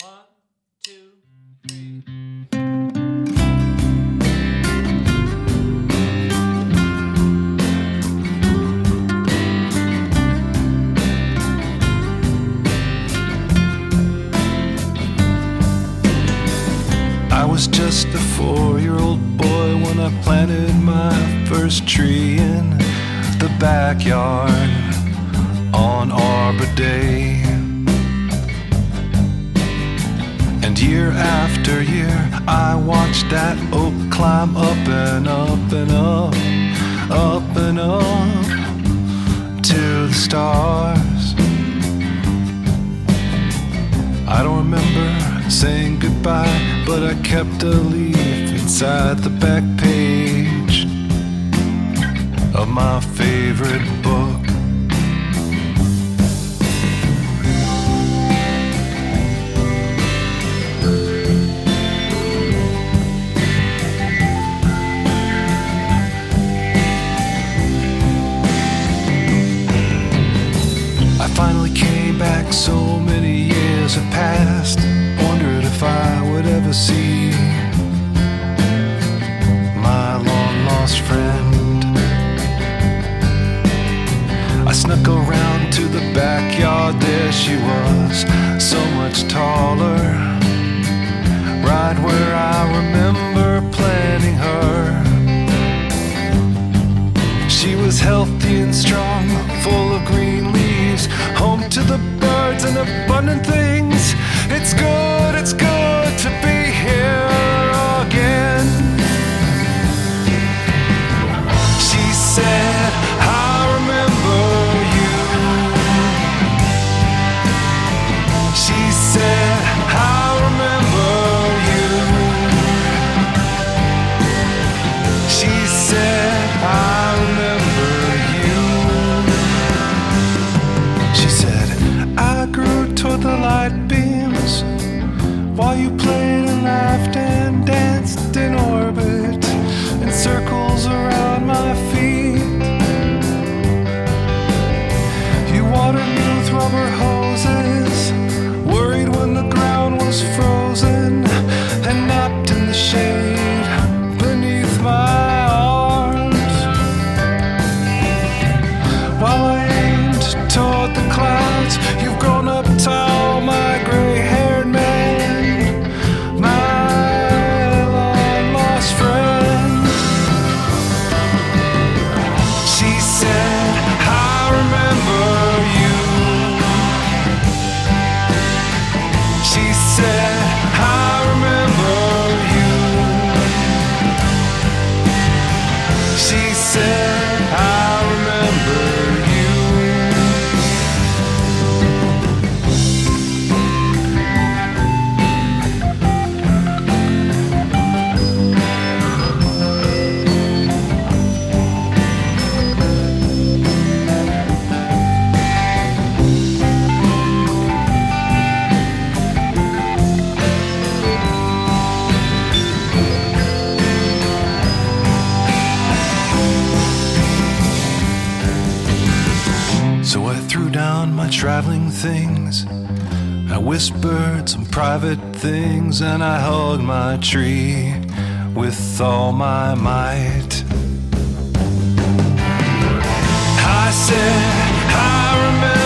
I was just a four year old boy when I planted my first tree in the backyard on Arbor Day. Year after year, I watched that oak climb up and up and up, up and up to the stars. I don't remember saying goodbye, but I kept a leaf inside the back page of my favorite book. Back, so many years have passed. Wondered if I would ever see my long lost friend. I snuck around to the backyard, there she was, so much taller. Right where I remember planting her. She was healthy and strong, full birds the light beams while you played and laughed and danced in orbit So I threw down my traveling things. I whispered some private things and I hugged my tree with all my might. I said, I remember.